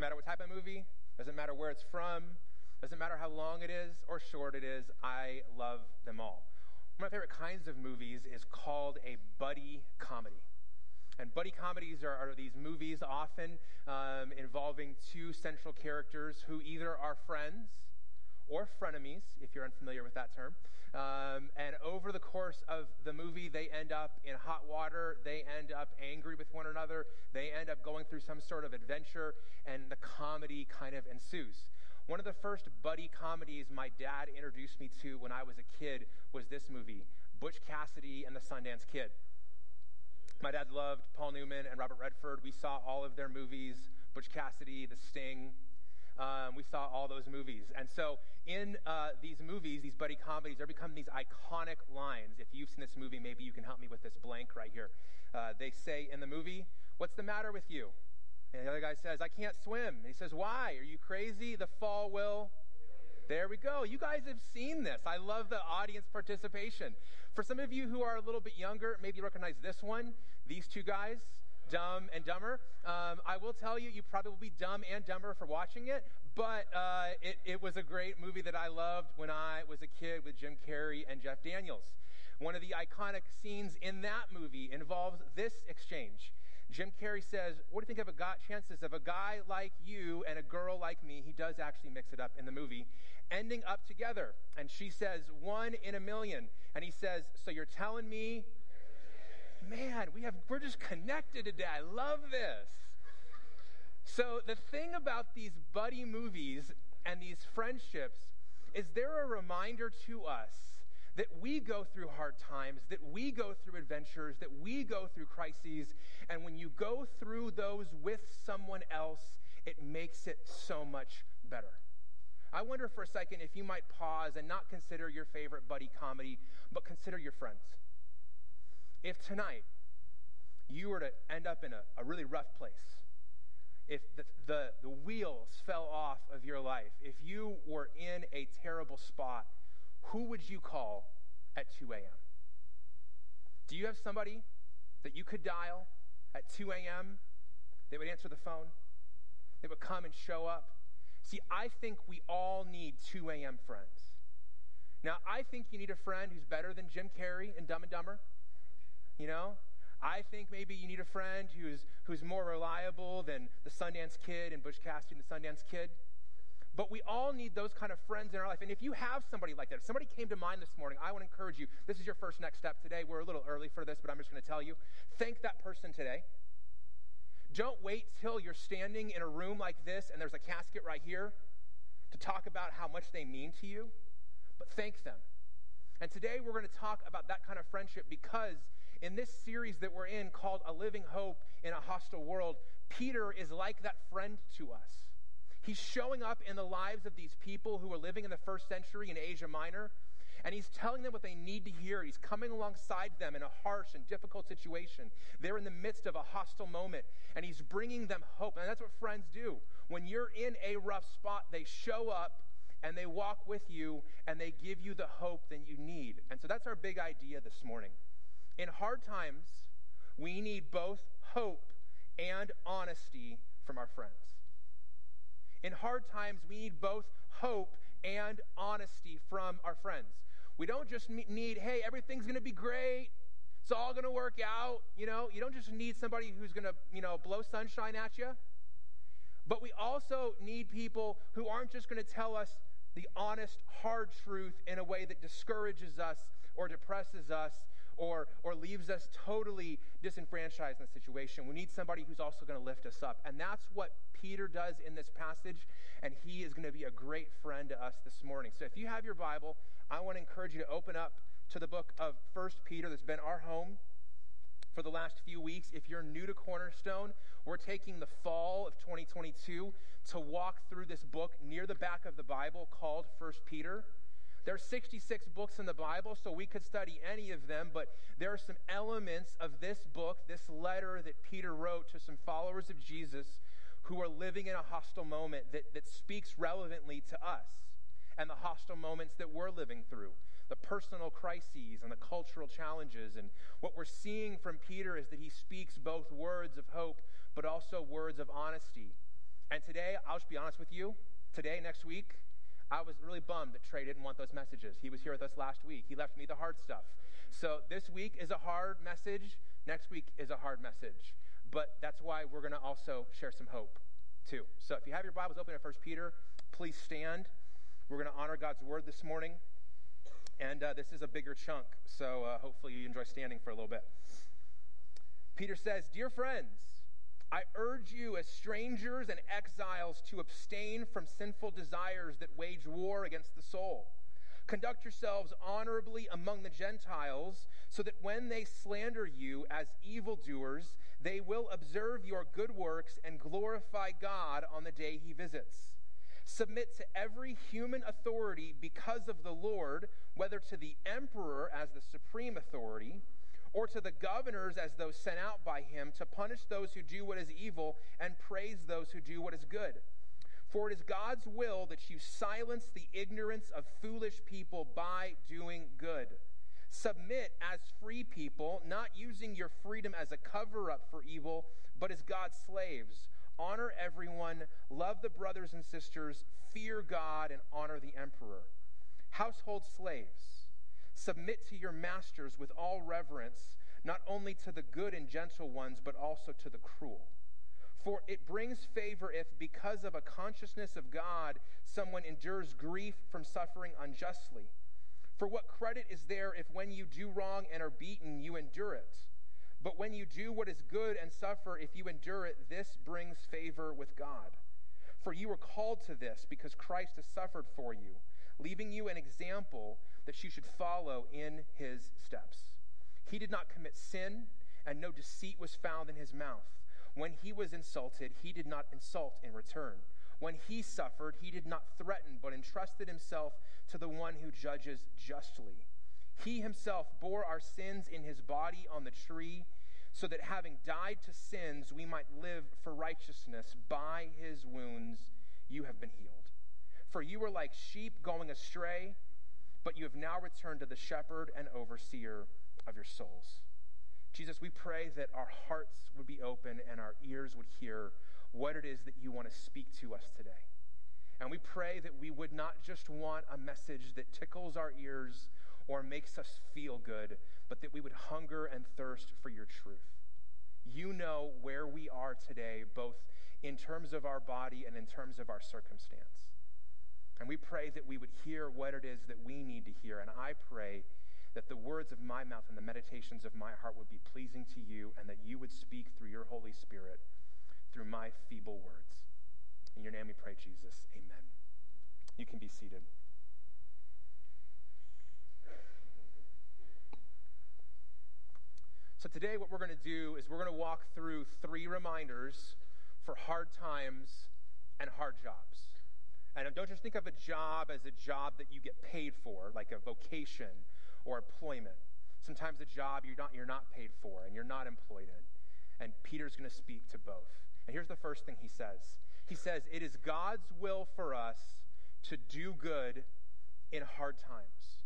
Doesn't matter what type of movie, doesn't matter where it's from, doesn't matter how long it is or short it is, I love them all. One of my favorite kinds of movies is called a buddy comedy. And buddy comedies are, are these movies often um, involving two central characters who either are friends or frenemies, if you're unfamiliar with that term. Um, and over the course of the movie, they end up in hot water. They end up angry with one another. They end up going through some sort of adventure, and the comedy kind of ensues. One of the first buddy comedies my dad introduced me to when I was a kid was this movie, Butch Cassidy and the Sundance Kid. My dad loved Paul Newman and Robert Redford. We saw all of their movies Butch Cassidy, The Sting, um, we saw all those movies. And so in uh, these movies, these buddy comedies, there become these iconic lines. If you've seen this movie, maybe you can help me with this blank right here. Uh, they say in the movie, What's the matter with you? And the other guy says, I can't swim. And he says, Why? Are you crazy? The fall will. There we go. You guys have seen this. I love the audience participation. For some of you who are a little bit younger, maybe recognize this one. These two guys, Dumb and Dumber. Um, I will tell you, you probably will be dumb and dumber for watching it, but uh, it, it was a great movie that I loved when I was a kid with Jim Carrey and Jeff Daniels. One of the iconic scenes in that movie involves this exchange. Jim Carrey says, What do you think of a got chances of a guy like you and a girl like me? He does actually mix it up in the movie, ending up together. And she says, One in a million. And he says, So you're telling me man, we have, we're just connected today. I love this. So, the thing about these buddy movies and these friendships is they're a reminder to us that we go through hard times, that we go through adventures, that we go through crises. And when you go through those with someone else, it makes it so much better. I wonder for a second if you might pause and not consider your favorite buddy comedy, but consider your friends. If tonight you were to end up in a, a really rough place, if the, the, the wheels fell off of your life, if you were in a terrible spot, who would you call at 2 a.m.? Do you have somebody that you could dial at 2 a.m.? They would answer the phone. They would come and show up. See, I think we all need 2 a.m. friends. Now, I think you need a friend who's better than Jim Carrey and Dumb and Dumber. You know? I think maybe you need a friend who's, who's more reliable than the Sundance Kid and Butch Cassidy and the Sundance Kid. But we all need those kind of friends in our life. And if you have somebody like that, if somebody came to mind this morning, I want to encourage you. This is your first next step today. We're a little early for this, but I'm just going to tell you. Thank that person today. Don't wait till you're standing in a room like this and there's a casket right here to talk about how much they mean to you, but thank them. And today we're going to talk about that kind of friendship because in this series that we're in called A Living Hope in a Hostile World, Peter is like that friend to us. He's showing up in the lives of these people who are living in the first century in Asia Minor, and he's telling them what they need to hear. He's coming alongside them in a harsh and difficult situation. They're in the midst of a hostile moment, and he's bringing them hope. And that's what friends do. When you're in a rough spot, they show up and they walk with you and they give you the hope that you need. And so that's our big idea this morning. In hard times, we need both hope and honesty from our friends. In hard times, we need both hope and honesty from our friends. We don't just need, hey, everything's going to be great. It's all going to work out. You know, you don't just need somebody who's going to, you know, blow sunshine at you. But we also need people who aren't just going to tell us the honest, hard truth in a way that discourages us or depresses us or, or leaves us totally disenfranchised in the situation. We need somebody who's also going to lift us up. And that's what Peter does in this passage, and he is going to be a great friend to us this morning. So if you have your Bible, I want to encourage you to open up to the book of First Peter that's been our home for the last few weeks. If you're new to Cornerstone, we're taking the fall of 2022 to walk through this book near the back of the Bible called First Peter. There's 66 books in the Bible, so we could study any of them, but there are some elements of this book, this letter that Peter wrote to some followers of Jesus who are living in a hostile moment that, that speaks relevantly to us and the hostile moments that we're living through, the personal crises and the cultural challenges. And what we're seeing from Peter is that he speaks both words of hope, but also words of honesty. And today, I'll just be honest with you. Today, next week, I was really bummed that Trey didn't want those messages. He was here with us last week. He left me the hard stuff. So this week is a hard message. Next week is a hard message. But that's why we're going to also share some hope, too. So if you have your Bibles open at 1 Peter, please stand. We're going to honor God's word this morning. And uh, this is a bigger chunk, so uh, hopefully you enjoy standing for a little bit. Peter says, Dear friends, I urge you as strangers and exiles to abstain from sinful desires that wage war against the soul. Conduct yourselves honorably among the Gentiles, so that when they slander you as evildoers, they will observe your good works and glorify God on the day he visits. Submit to every human authority because of the Lord, whether to the emperor as the supreme authority or to the governors as those sent out by him to punish those who do what is evil and praise those who do what is good. For it is God's will that you silence the ignorance of foolish people by doing good. Submit as free people, not using your freedom as a cover up for evil, but as God's slaves. Honor everyone, love the brothers and sisters, fear God, and honor the emperor. Household slaves Submit to your masters with all reverence, not only to the good and gentle ones, but also to the cruel. For it brings favor if, because of a consciousness of God, someone endures grief from suffering unjustly. For what credit is there if, when you do wrong and are beaten, you endure it? But when you do what is good and suffer, if you endure it, this brings favor with God. For you were called to this because Christ has suffered for you, leaving you an example that you should follow in his steps. He did not commit sin, and no deceit was found in his mouth. When he was insulted, he did not insult in return. When he suffered, he did not threaten, but entrusted himself to the one who judges justly. He himself bore our sins in his body on the tree, so that having died to sins, we might live for righteousness. By his wounds, you have been healed. For you were like sheep going astray but you have now returned to the shepherd and overseer of your souls. Jesus, we pray that our hearts would be open and our ears would hear what it is that you want to speak to us today. And we pray that we would not just want a message that tickles our ears or makes us feel good, but that we would hunger and thirst for your truth. You know where we are today, both in terms of our body and in terms of our circumstance. And we pray that we would hear what it is that we need to hear. And I pray that the words of my mouth and the meditations of my heart would be pleasing to you and that you would speak through your Holy Spirit through my feeble words. In your name we pray, Jesus. Amen. You can be seated. So, today, what we're going to do is we're going to walk through three reminders for hard times and hard jobs. And don't just think of a job as a job that you get paid for, like a vocation or employment. Sometimes a job you're not, you're not paid for and you're not employed in. And Peter's going to speak to both. And here's the first thing he says He says, It is God's will for us to do good in hard times.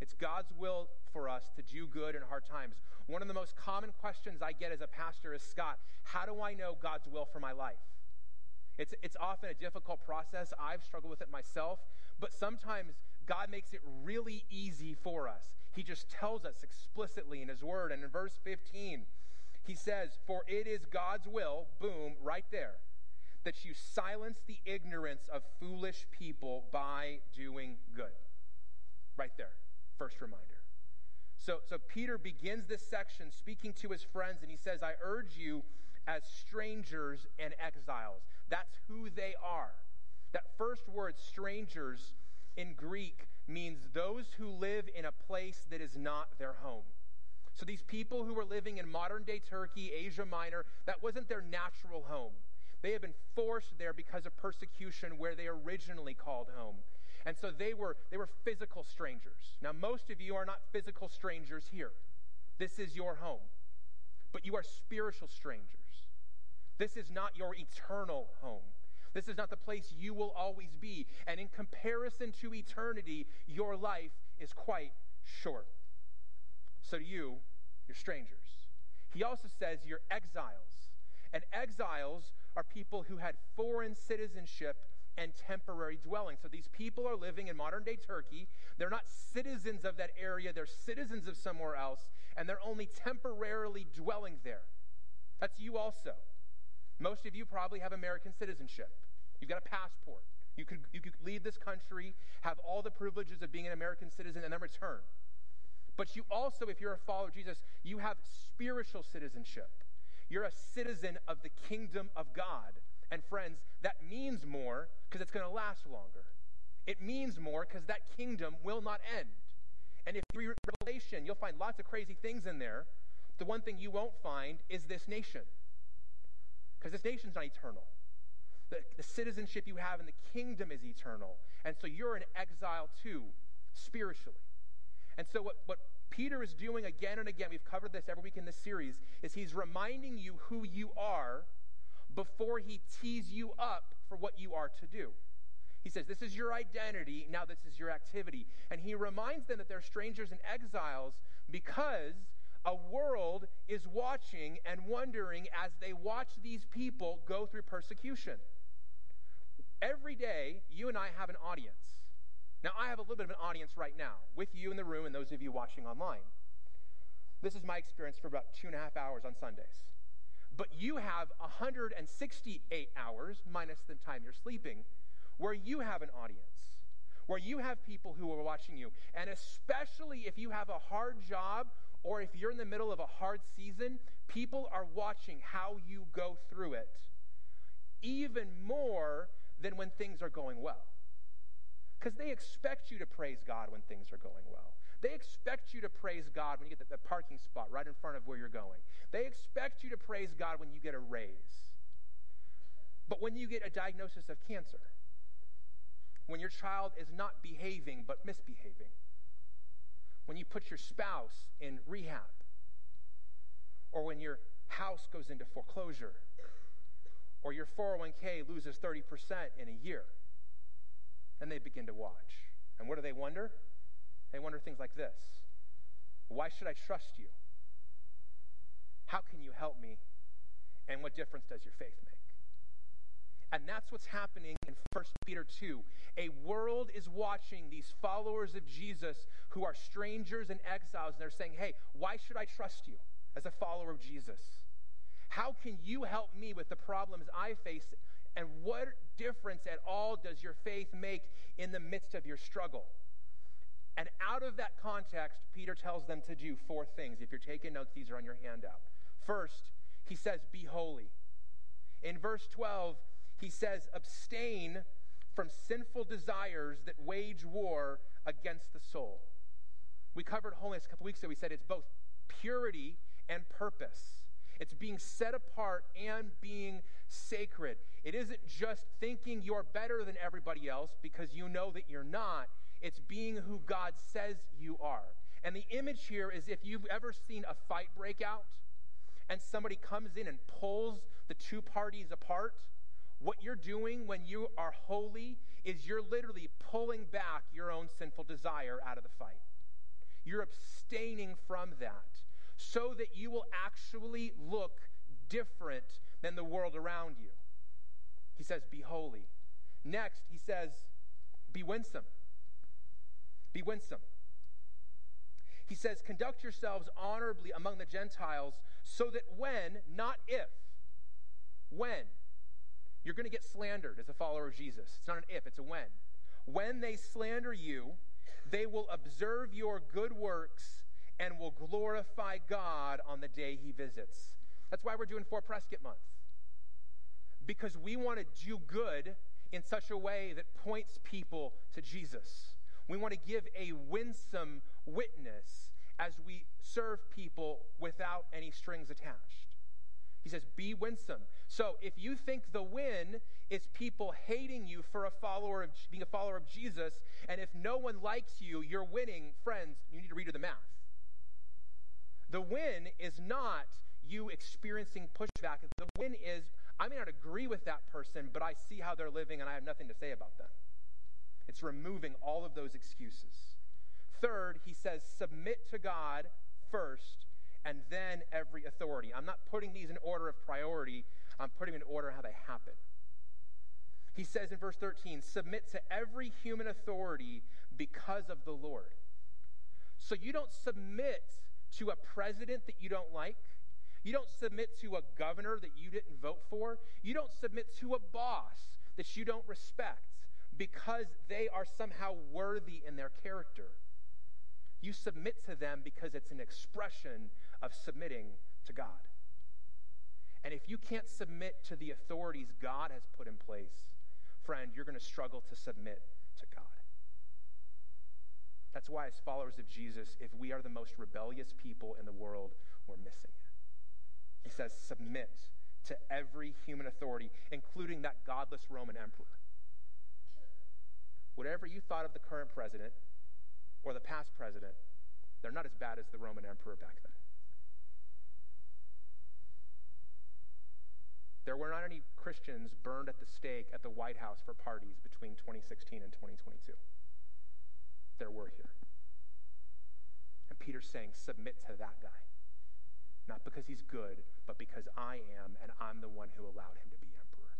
It's God's will for us to do good in hard times. One of the most common questions I get as a pastor is Scott, how do I know God's will for my life? It's, it's often a difficult process. I've struggled with it myself, but sometimes God makes it really easy for us. He just tells us explicitly in His Word. And in verse 15, He says, For it is God's will, boom, right there, that you silence the ignorance of foolish people by doing good. Right there, first reminder. So, so Peter begins this section speaking to his friends, and he says, I urge you as strangers and exiles. That's who they are. That first word, strangers, in Greek means those who live in a place that is not their home. So these people who were living in modern day Turkey, Asia Minor, that wasn't their natural home. They had been forced there because of persecution where they originally called home. And so they were, they were physical strangers. Now, most of you are not physical strangers here. This is your home. But you are spiritual strangers. This is not your eternal home. This is not the place you will always be. And in comparison to eternity, your life is quite short. So to you, you're strangers. He also says you're exiles. And exiles are people who had foreign citizenship and temporary dwelling. So these people are living in modern day Turkey. They're not citizens of that area, they're citizens of somewhere else, and they're only temporarily dwelling there. That's you also. Most of you probably have American citizenship. You've got a passport. You could, you could leave this country, have all the privileges of being an American citizen, and then return. But you also, if you're a follower of Jesus, you have spiritual citizenship. You're a citizen of the kingdom of God. And friends, that means more because it's going to last longer. It means more because that kingdom will not end. And if you read Revelation, you'll find lots of crazy things in there. The one thing you won't find is this nation. Because this nation's not eternal. The, the citizenship you have in the kingdom is eternal. And so you're in exile too, spiritually. And so what, what Peter is doing again and again, we've covered this every week in this series, is he's reminding you who you are before he tees you up for what you are to do. He says, This is your identity, now this is your activity. And he reminds them that they're strangers and exiles because a world is watching and wondering as they watch these people go through persecution. Every day, you and I have an audience. Now, I have a little bit of an audience right now with you in the room and those of you watching online. This is my experience for about two and a half hours on Sundays. But you have 168 hours, minus the time you're sleeping, where you have an audience, where you have people who are watching you. And especially if you have a hard job or if you're in the middle of a hard season, people are watching how you go through it even more than when things are going well. Because they expect you to praise God when things are going well. They expect you to praise God when you get the, the, parking spot right in front of where you're going. They expect you to praise God when you get a raise. But when you get a diagnosis of cancer, when your child is not behaving but misbehaving, when you put your spouse in rehab, or when your house goes into foreclosure, or your 401k loses 30% in a year, then they begin to watch. And what do they wonder? They wonder things like this Why should I trust you? How can you help me? And what difference does your faith make? And that's what's happening in 1 Peter 2. A world is watching these followers of Jesus who are strangers and exiles, and they're saying, Hey, why should I trust you as a follower of Jesus? How can you help me with the problems I face? And what difference at all does your faith make in the midst of your struggle? And out of that context, Peter tells them to do four things. If you're taking notes, these are on your handout. First, he says, Be holy. In verse 12, he says, abstain from sinful desires that wage war against the soul. We covered holiness a couple weeks ago. We said it's both purity and purpose. It's being set apart and being sacred. It isn't just thinking you're better than everybody else because you know that you're not. It's being who God says you are. And the image here is if you've ever seen a fight break out and somebody comes in and pulls the two parties apart, what you're doing when you are holy is you're literally pulling back your own sinful desire out of the fight. You're abstaining from that so that you will actually look different than the world around you. He says, Be holy. Next, he says, Be winsome. Be winsome. He says, Conduct yourselves honorably among the Gentiles so that when, not if, when, you're going to get slandered as a follower of Jesus. It's not an if, it's a when. When they slander you, they will observe your good works and will glorify God on the day he visits. That's why we're doing Four Prescott Month. Because we want to do good in such a way that points people to Jesus. We want to give a winsome witness as we serve people without any strings attached. He says, Be winsome. So if you think the win is people hating you for a follower of being a follower of Jesus, and if no one likes you, you're winning, friends, you need to redo the math. The win is not you experiencing pushback. The win is I may not agree with that person, but I see how they're living and I have nothing to say about them. It's removing all of those excuses. Third, he says, submit to God first and then every authority. I'm not putting these in order of priority. I'm putting in order how they happen. He says in verse 13, submit to every human authority because of the Lord. So you don't submit to a president that you don't like. You don't submit to a governor that you didn't vote for. You don't submit to a boss that you don't respect because they are somehow worthy in their character. You submit to them because it's an expression of submitting to God. And if you can't submit to the authorities God has put in place, friend, you're going to struggle to submit to God. That's why, as followers of Jesus, if we are the most rebellious people in the world, we're missing it. He says, submit to every human authority, including that godless Roman emperor. Whatever you thought of the current president or the past president, they're not as bad as the Roman emperor back then. There were not any Christians burned at the stake at the White House for parties between 2016 and 2022. There were here. And Peter's saying, submit to that guy. Not because he's good, but because I am, and I'm the one who allowed him to be emperor.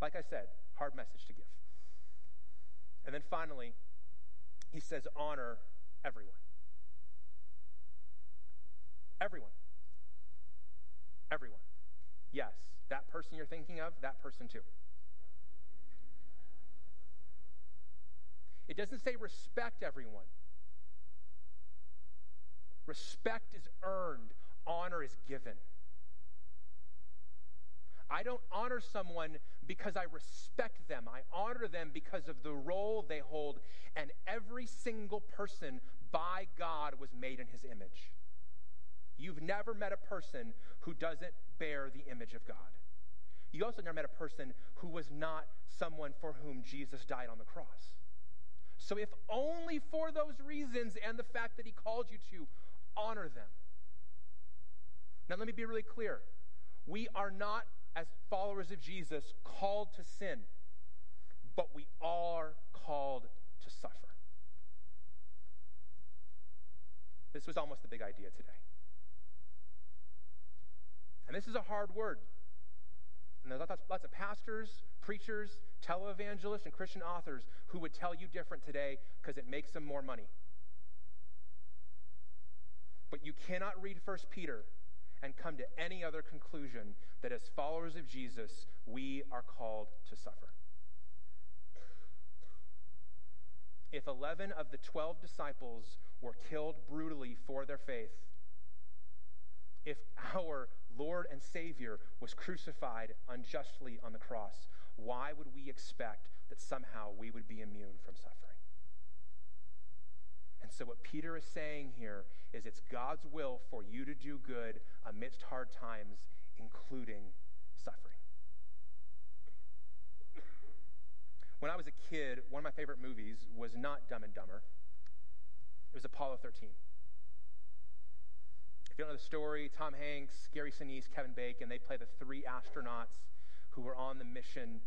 Like I said, hard message to give. And then finally, he says, honor everyone. Everyone. Everyone. Yes, that person you're thinking of, that person too. It doesn't say respect everyone. Respect is earned, honor is given. I don't honor someone because I respect them. I honor them because of the role they hold. And every single person by God was made in his image. You've never met a person who doesn't bear the image of God. You also never met a person who was not someone for whom Jesus died on the cross. So, if only for those reasons and the fact that he called you to honor them. Now, let me be really clear. We are not, as followers of Jesus, called to sin, but we are called to suffer. This was almost the big idea today. And this is a hard word. And there's lots, of pastors, preachers, televangelists, and Christian authors who would tell you different today because it makes them more money. But you cannot read 1 Peter and come to any other conclusion that as followers of Jesus, we are called to suffer. If 11 of the 12 disciples were killed brutally for their faith, if our Lord and Savior was crucified unjustly on the cross, why would we expect that somehow we would be immune from suffering? And so, what Peter is saying here is it's God's will for you to do good amidst hard times, including suffering. When I was a kid, one of my favorite movies was not Dumb and Dumber, it was Apollo 13. If you don't know the story, Tom Hanks, Gary Sinise, Kevin Bacon, they play the three astronauts who were on the mission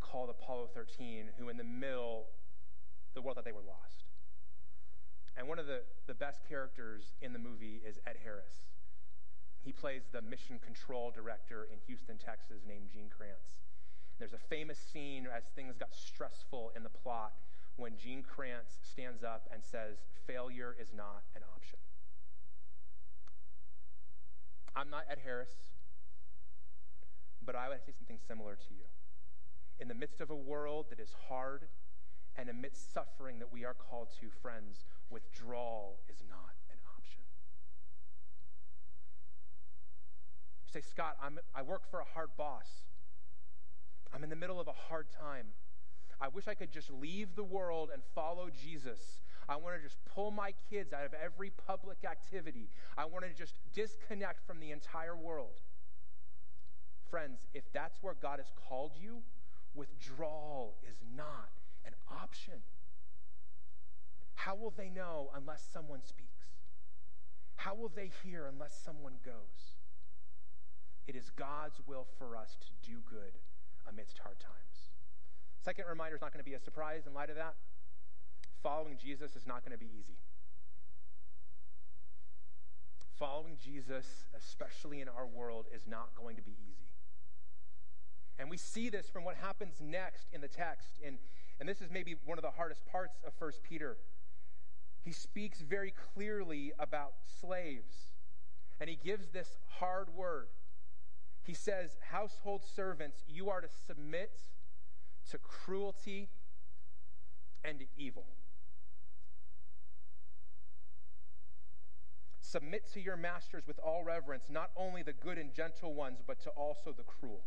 called Apollo 13, who in the middle, the world thought they were lost. And one of the, the best characters in the movie is Ed Harris. He plays the mission control director in Houston, Texas, named Gene Kranz. There's a famous scene as things got stressful in the plot when Gene Kranz stands up and says, Failure is not an option. I'm not Ed Harris, but I would say something similar to you. In the midst of a world that is and amidst suffering that we are called to, friends, withdrawal is not an option. You say, Scott, I'm, I work for a hard boss. I'm in the middle of a hard time. I wish I could just leave the world and follow Jesus. I want to just pull my kids out of every public activity. I want to just disconnect from the entire world. Friends, if that's where God has called you, withdrawal is not option. How will they know unless someone speaks? How will they hear unless someone goes? It is God's will for us to do good amidst hard times. Second reminder is not going to be a surprise in light of that. Following Jesus is not going to be easy. Following Jesus, especially in our world, is not going to be easy. And we see this from what happens next in the text. And, and this is maybe one of the hardest parts of 1 Peter. He speaks very clearly about slaves. And he gives this hard word. He says, Household servants, you are to submit to cruelty and evil. Submit to your masters with all reverence, not only the good and gentle ones, but to also the cruel.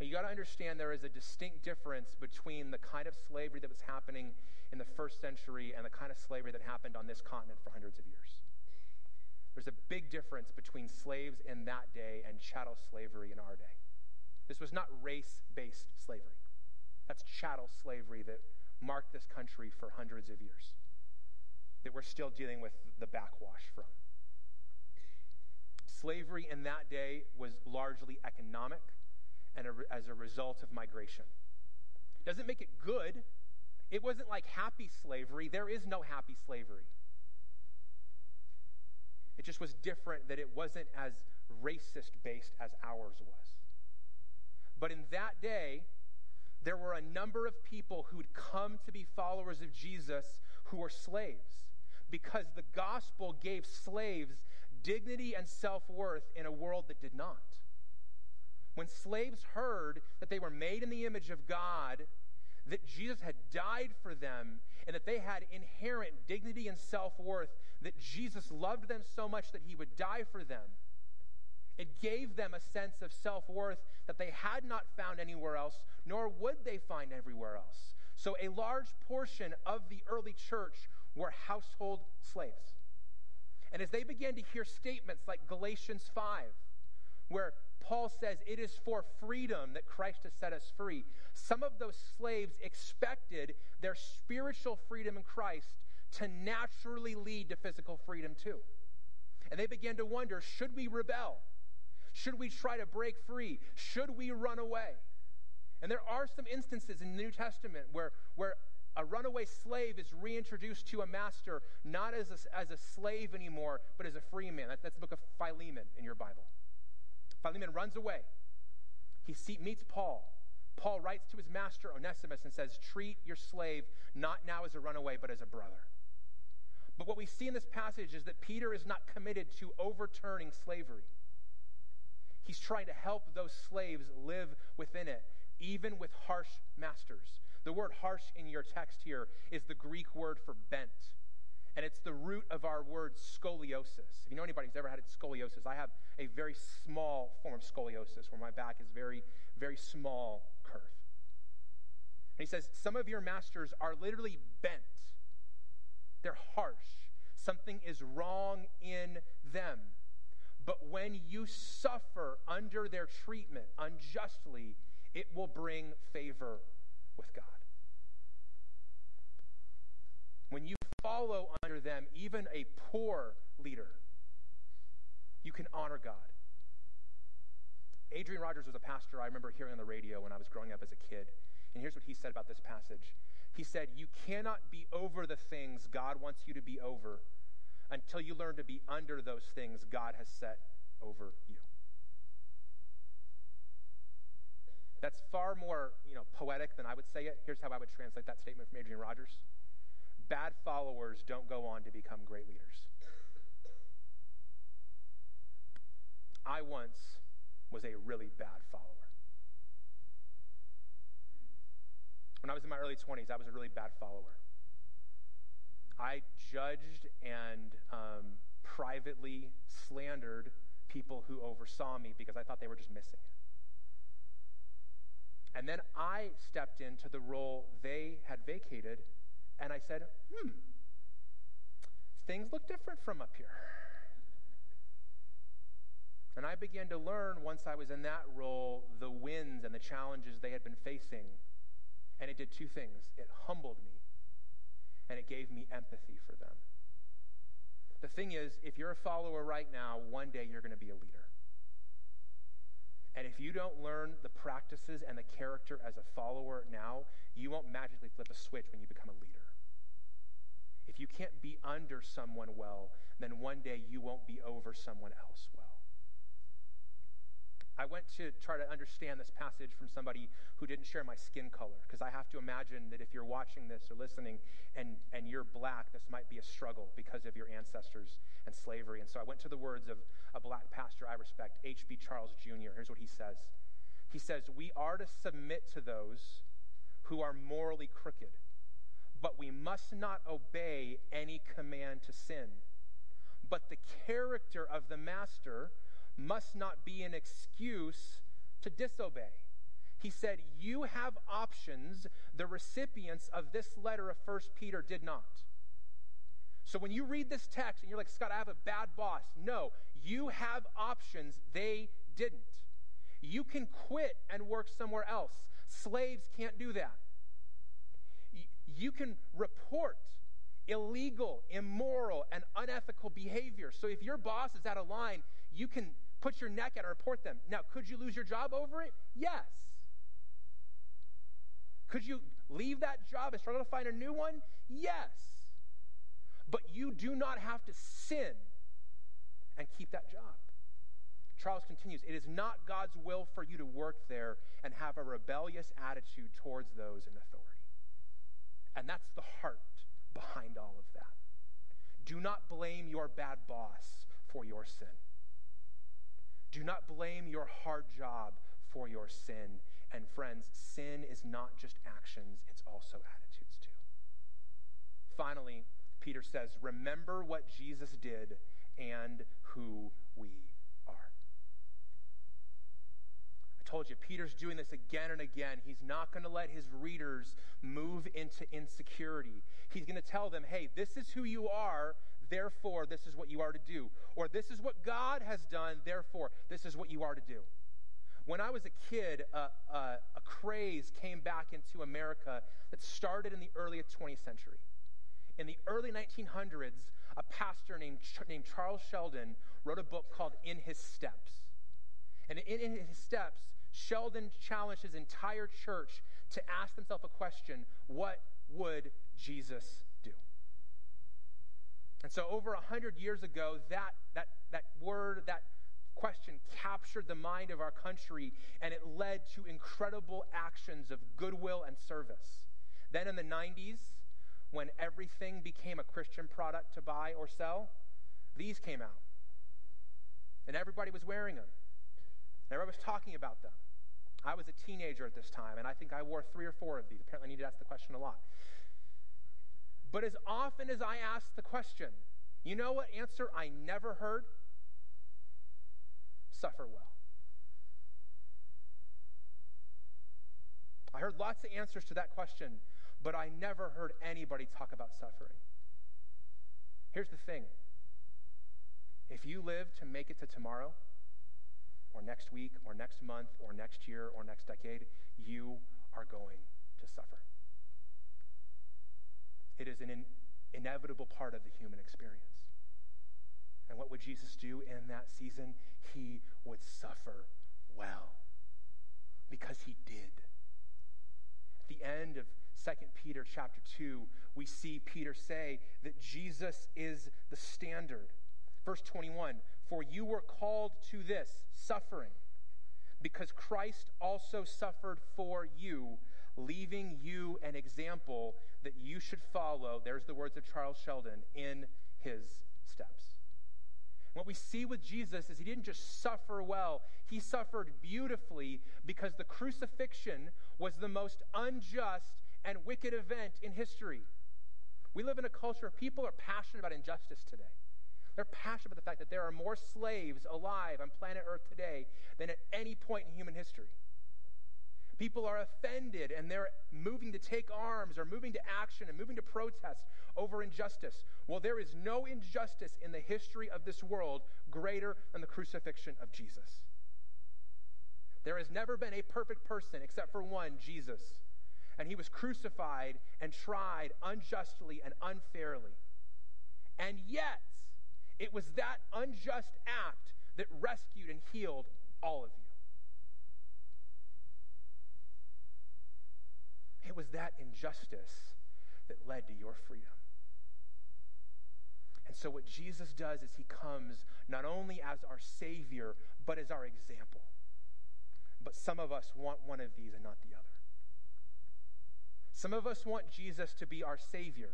You got to understand there is a distinct difference between the kind of slavery that was happening in the first century and the kind of slavery that happened on this continent for hundreds of years. There's a big difference between slaves in that day and chattel slavery in our day. This was not race based slavery, that's chattel slavery that marked this country for hundreds of years, that we're still dealing with the backwash from. Slavery in that day was largely economic and a, as a result of migration. Doesn't make it good. It wasn't like happy slavery. There is no happy slavery. It just was different that it wasn't as racist based as ours was. But in that day, there were a number of people who'd come to be followers of Jesus who were slaves because the gospel gave slaves dignity and self worth in a world that did not. When slaves heard that they were made in the image of God, that Jesus had died for them, and that they had inherent dignity and self worth, that Jesus loved them so much that he would die for them, it gave them a sense of self worth that they had not found anywhere else, nor would they find everywhere else. So, a large portion of the early church were household slaves. And as they began to hear statements like Galatians 5, where Paul says it is for freedom that Christ has set us free. Some of those slaves expected their spiritual freedom in Christ to naturally lead to physical freedom too. And they began to wonder should we rebel? Should we try to break free? Should we run away? And there are some instances in the New Testament where, where a runaway slave is reintroduced to a master, not as a, as a slave anymore, but as a free man. That, that's the book of Philemon in your Bible. Philemon runs away. He see, meets Paul. Paul writes to his master Onesimus and says, Treat your slave not now as a runaway, but as a brother. But what we see in this passage is that Peter is not committed to overturning slavery. He's trying to help those slaves live within it, even with harsh masters. The word harsh in your text here is the Greek word for bent and it's the root of our word scoliosis. If you know anybody who's ever had scoliosis, I have a very small form of scoliosis where my back is very, very small curve. And he says, Some of your masters are literally bent, they're harsh. Something is wrong in them. But when you suffer under their treatment unjustly, it will bring favor with God. When you follow under them even a poor leader, you can honor God. Adrian Rogers was a pastor I remember hearing on the radio when I was growing up as a kid. And here's what he said about this passage He said, You cannot be over the things God wants you to be over until you learn to be under those things God has set over you. That's far more, you know, poetic than I would say it. Here's how I would translate that statement from Adrian Rogers bad followers don't go on to become great leaders. I once was a really bad follower. When I was in my early 20s, I was a really bad follower. I judged and um, privately slandered people who oversaw me because I thought they were just missing it. And then I stepped into the role they had vacated and I said, hmm, things look different from up here. And I began to learn once I was in that role the wins and the challenges they had been facing. And it did two things it humbled me, and it gave me empathy for them. The thing is, if you're a follower right now, one day you're going to be a leader. And if you don't learn the practices and the character as a follower now, you won't magically flip a switch when you become a leader. If you can't be under someone well, then one day you won't be over someone else well. I went to try to understand this passage from somebody who didn't share my skin color, because I have to imagine that if you're watching this or listening and, and you're black, this might be a struggle because of your ancestors and slavery. And so I went to the words of a black pastor I respect, H.B. Charles Jr. Here's what he says He says, We are to submit to those who are morally crooked, but we must not obey any command to sin. But the character of the master must not be an excuse to disobey. He said, You have options the recipients of this letter of First Peter did not. So when you read this text and you're like, Scott, I have a bad boss. No, you have options. They didn't. You can quit and work somewhere else. Slaves can't do that. You can report illegal, immoral, and unethical behavior. So if your boss is out of line, you can put your neck out and report them. Now, could you lose your job over it? Yes. Could you leave that job and struggle to find a new one? Yes. But you do not have to sin and keep that job. Charles continues It is not God's will for you to work there and have a rebellious attitude towards those in authority. And that's the heart behind all of that. Do not blame your bad boss for your sin. Do not blame your hard job for your sin. And friends, sin is not just actions, it's also attitudes too. Finally, Peter says, Remember what Jesus did and who we are. I told you, Peter's doing this again and again. He's not going to let his readers move into insecurity. He's going to tell them, hey, this is who you are, therefore, this is what you are to do. Or this is what God has done, therefore, this is what you are to do. When I was a kid, uh, a craze came back into America that started in the early 20th century. In the early 1900s, a pastor named, named Charles Sheldon wrote a book called In His Steps. And in, in his steps, Sheldon challenged his entire church to ask themselves a question what would Jesus do? and so, over a hundred years ago, that, that, that word, that question captured the mind of our country, and it led to incredible actions of goodwill and service. Then, in the 90s, when everything became a Christian product to buy or sell, these came out. And everybody was wearing them. and everybody was talking about them. I was a teenager at this time, and I think I wore three or four of these. Apparently, I need to ask the question a lot. But as often as I asked the question, you know what answer I never heard? Suffer well. I heard lots of answers to that question, but I never heard anybody talk about suffering. Here's the thing if you live to make it to tomorrow, or next week, or next month, or next year, or next decade, you are going to suffer. It is an in, inevitable part of the human experience. And what would Jesus do in that season? He would suffer well because he did. At the end of 2 Peter chapter 2, we see Peter say that Jesus is the standard. Verse 21 For you were called to this suffering, because Christ also suffered for you, leaving you an example that you should follow, there's the words of Charles Sheldon, in his steps. What we see with Jesus is he didn't just suffer well, he suffered beautifully because the crucifixion was the most unjust and wicked event in history. We live in a culture where people are passionate about injustice today. They're passionate about the fact that there are more slaves alive on planet Earth today than at any point in human history. People are offended and they're moving to take arms or moving to action and moving to protest over injustice. Well, there is no injustice in the history of this world greater than the crucifixion of Jesus. There has never been a perfect person except for one, Jesus. And he was crucified and tried unjustly and unfairly. And yet, it was that unjust act that rescued and healed all of you. It was that injustice that led to your freedom. And so, what Jesus does is he comes not only as our Savior, but as our example. But some of us want one of these and not the other. Some of us want Jesus to be our Savior,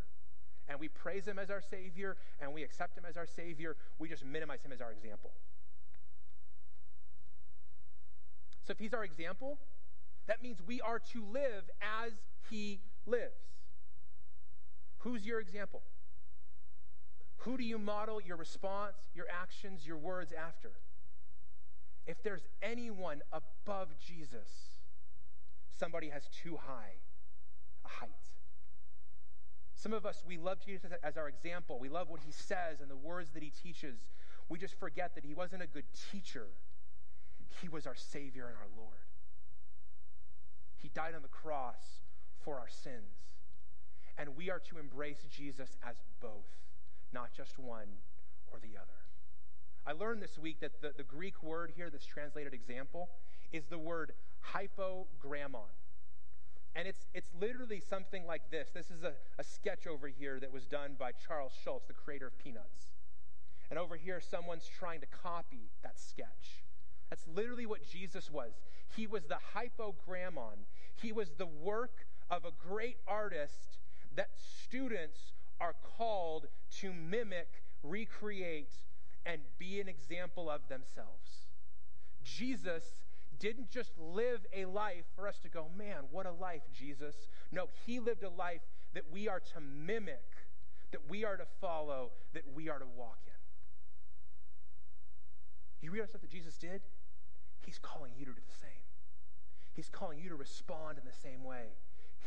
and we praise Him as our Savior, and we accept Him as our Savior. We just minimize Him as our example. So if He's our example, that means we are to live as He lives. Who's your example? Who do you model your response, your actions, your words after? If there's anyone above Jesus, somebody has too high a height. Some of us, we love Jesus as our example. We love what he says and the words that he teaches. We just forget that he wasn't a good teacher, he was our Savior and our Lord. He died on the cross for our sins. And we are to embrace Jesus as both, not just one or the other. I learned this week that the, the Greek word here that's translated example is the word hypogrammon. And it's, it's literally something like this. This is a, a sketch over here that was done by Charles Schulz, the creator of Peanuts. And over here, someone's trying to copy that sketch. That's literally what Jesus was. He was the hypogrammon, he was the work of a great artist that students are called to mimic, recreate, and be an example of themselves. Jesus didn't just live a life for us to go, man, what a life, Jesus. No, he lived a life that we are to mimic, that we are to follow, that we are to walk in. You realize what that Jesus did? He's calling you to do the same. He's calling you to respond in the same way.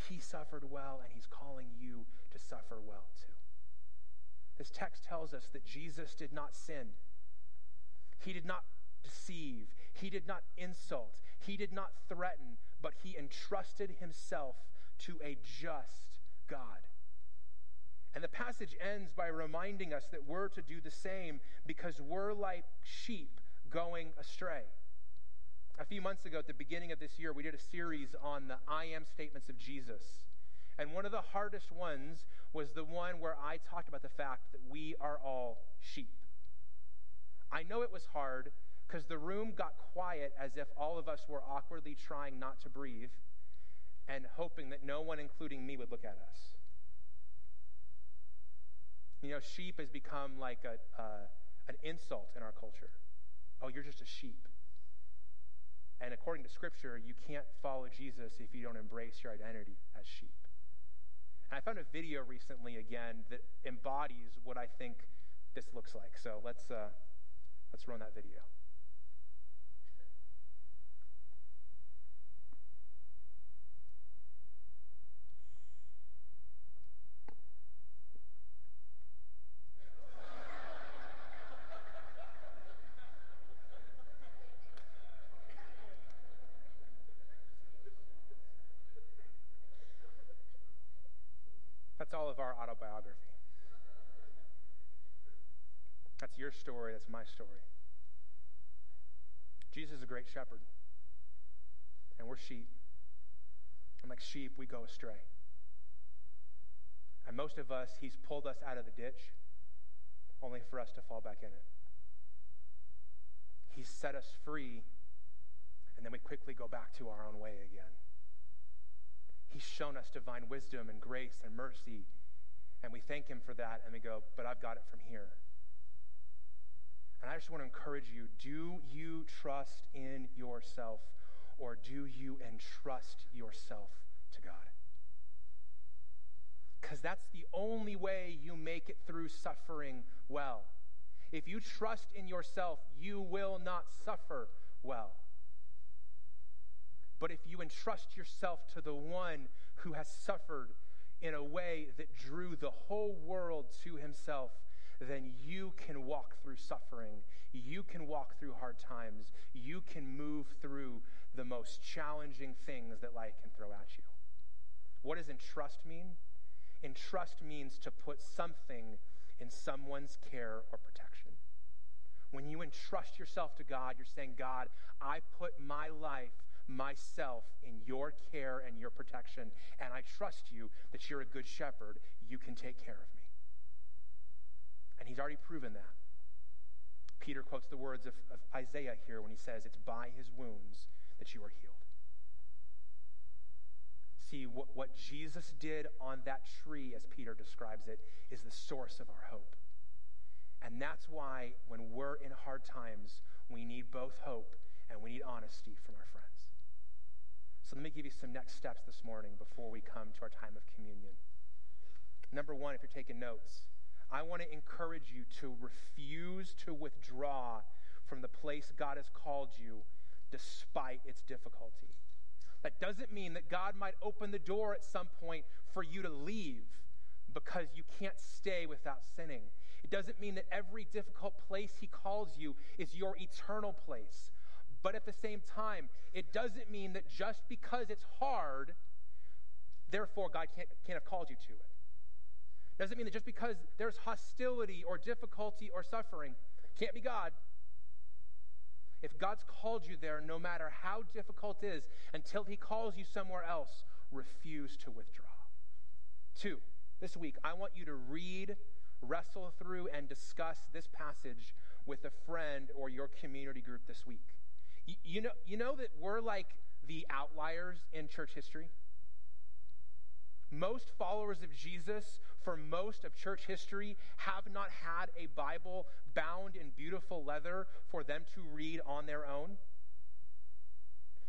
He suffered well, and he's calling you to suffer well too. This text tells us that Jesus did not sin. He did not deceive. He did not insult. He did not threaten, but he entrusted himself to a just God. And the passage ends by reminding us that we're to do the same because we're like sheep going astray. A few months ago, at the beginning of this year, we did a series on the I am statements of Jesus. And one of the hardest ones was the one where I talked about the fact that we are all sheep. I know it was hard because the room got quiet as if all of us were awkwardly trying not to breathe and hoping that no one, including me, would look at us. You know, sheep has become like a, an insult in our culture. Oh, you're just a sheep. And according to Scripture, you can't follow Jesus if you don't embrace your identity as sheep. And I found a video recently again that embodies what I think this looks like. So let's uh, let's run that video. All of our autobiography. That's your story, that's my story. Jesus is a great shepherd, and we're sheep. And like sheep, we go astray. And most of us, he's pulled us out of the ditch only for us to fall back in it. He set us free, and then we quickly go back to our own way again. He's shown us divine wisdom and grace and mercy, and we thank Him for that, and we go, but I've got it from here. And I just want to encourage you do you trust in yourself, or do you entrust yourself to God? Because that's the only way you make it through suffering well. If you trust in yourself, you will not suffer well. But if you entrust yourself to the one who has suffered in a way that drew the whole world to himself, then you can walk through suffering. You can walk through hard times. You can move through the most challenging things that life can throw at you. What does entrust mean? Entrust means to put something in someone's care or protection. When you entrust yourself to God, you're saying, God, I put my life myself in your care and your protection, and I trust you that you're a good shepherd. You can take care of me. And he's already proven that. Peter quotes the words of, of Isaiah here when he says, It's by his wounds that you are healed. See, what, what Jesus did on that tree, as Peter describes it, is the source of our hope. And that's why when we're in hard times, we need both hope and we need honesty from our friends. So let me give you some next steps this morning before we come to our time of communion. Number one, if you're taking notes, I want to encourage you to refuse to withdraw from the place God has called you despite its difficulty. That doesn't mean that God might open the door at some point for you to leave because you can't stay without sinning. It doesn't mean that every difficult place He calls you is your eternal place. But at the same time, it doesn't mean that just because it's hard, therefore God can't, can't have called you to it. Doesn't mean that just because there's hostility or difficulty or suffering, can't be God. If God's called you there, no matter how difficult it is, until He calls you somewhere else, refuse to withdraw. Two, this week, I want you to read, wrestle through, and discuss this passage with a friend or your community group this week. You, know, you know that we're like the outliers in church history? Most followers of Jesus for most of church history have not had a Bible bound in beautiful leather for them to read on their own.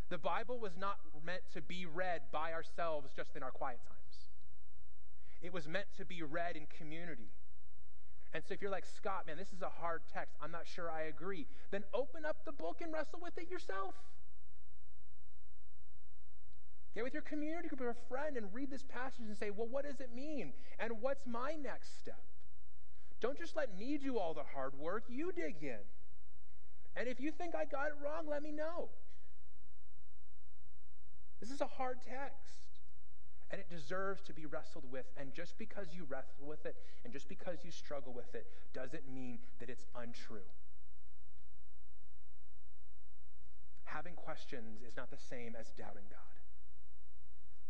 The Bible was not meant to be read by ourselves just in our quiet times. It was meant to be read in community. And so if you're like, Scott, man, this is a hard text, I'm not sure I agree, then open up the book and wrestle with it yourself. Get with your community group or a friend and read this passage and say, well, what does it mean? And what's my next step? Don't just let me do all the hard work. You dig in. And if you think I got it wrong, let me know. This is a hard text. And it deserves to be wrestled with. And just because you wrestle with it and just because you struggle with it doesn't mean that it's untrue. Having questions is not the same as doubting God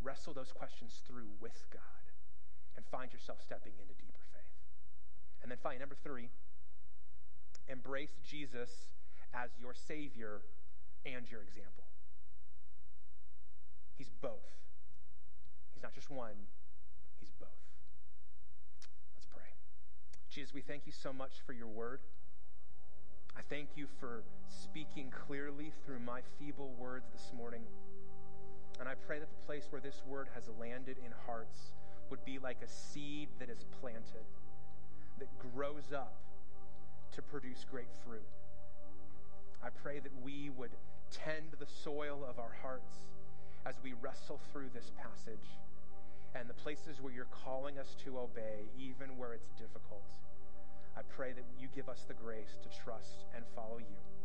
wrestle those questions through with God and find yourself stepping into deeper faith. And then finally, number three, embrace Jesus as your Savior and your example. He's both. He's not just one, He's both. Let's pray. Jesus, we thank you so much for your word. I thank you for speaking clearly through my feeble words this morning. And I pray that the place where this word has landed in hearts would be like a seed that is planted, that grows up to produce great fruit. I pray that we would tend the soil of our hearts as we wrestle through this passage and the places where you're calling us to obey, even where it's difficult. I pray that you give us the grace to trust and follow you.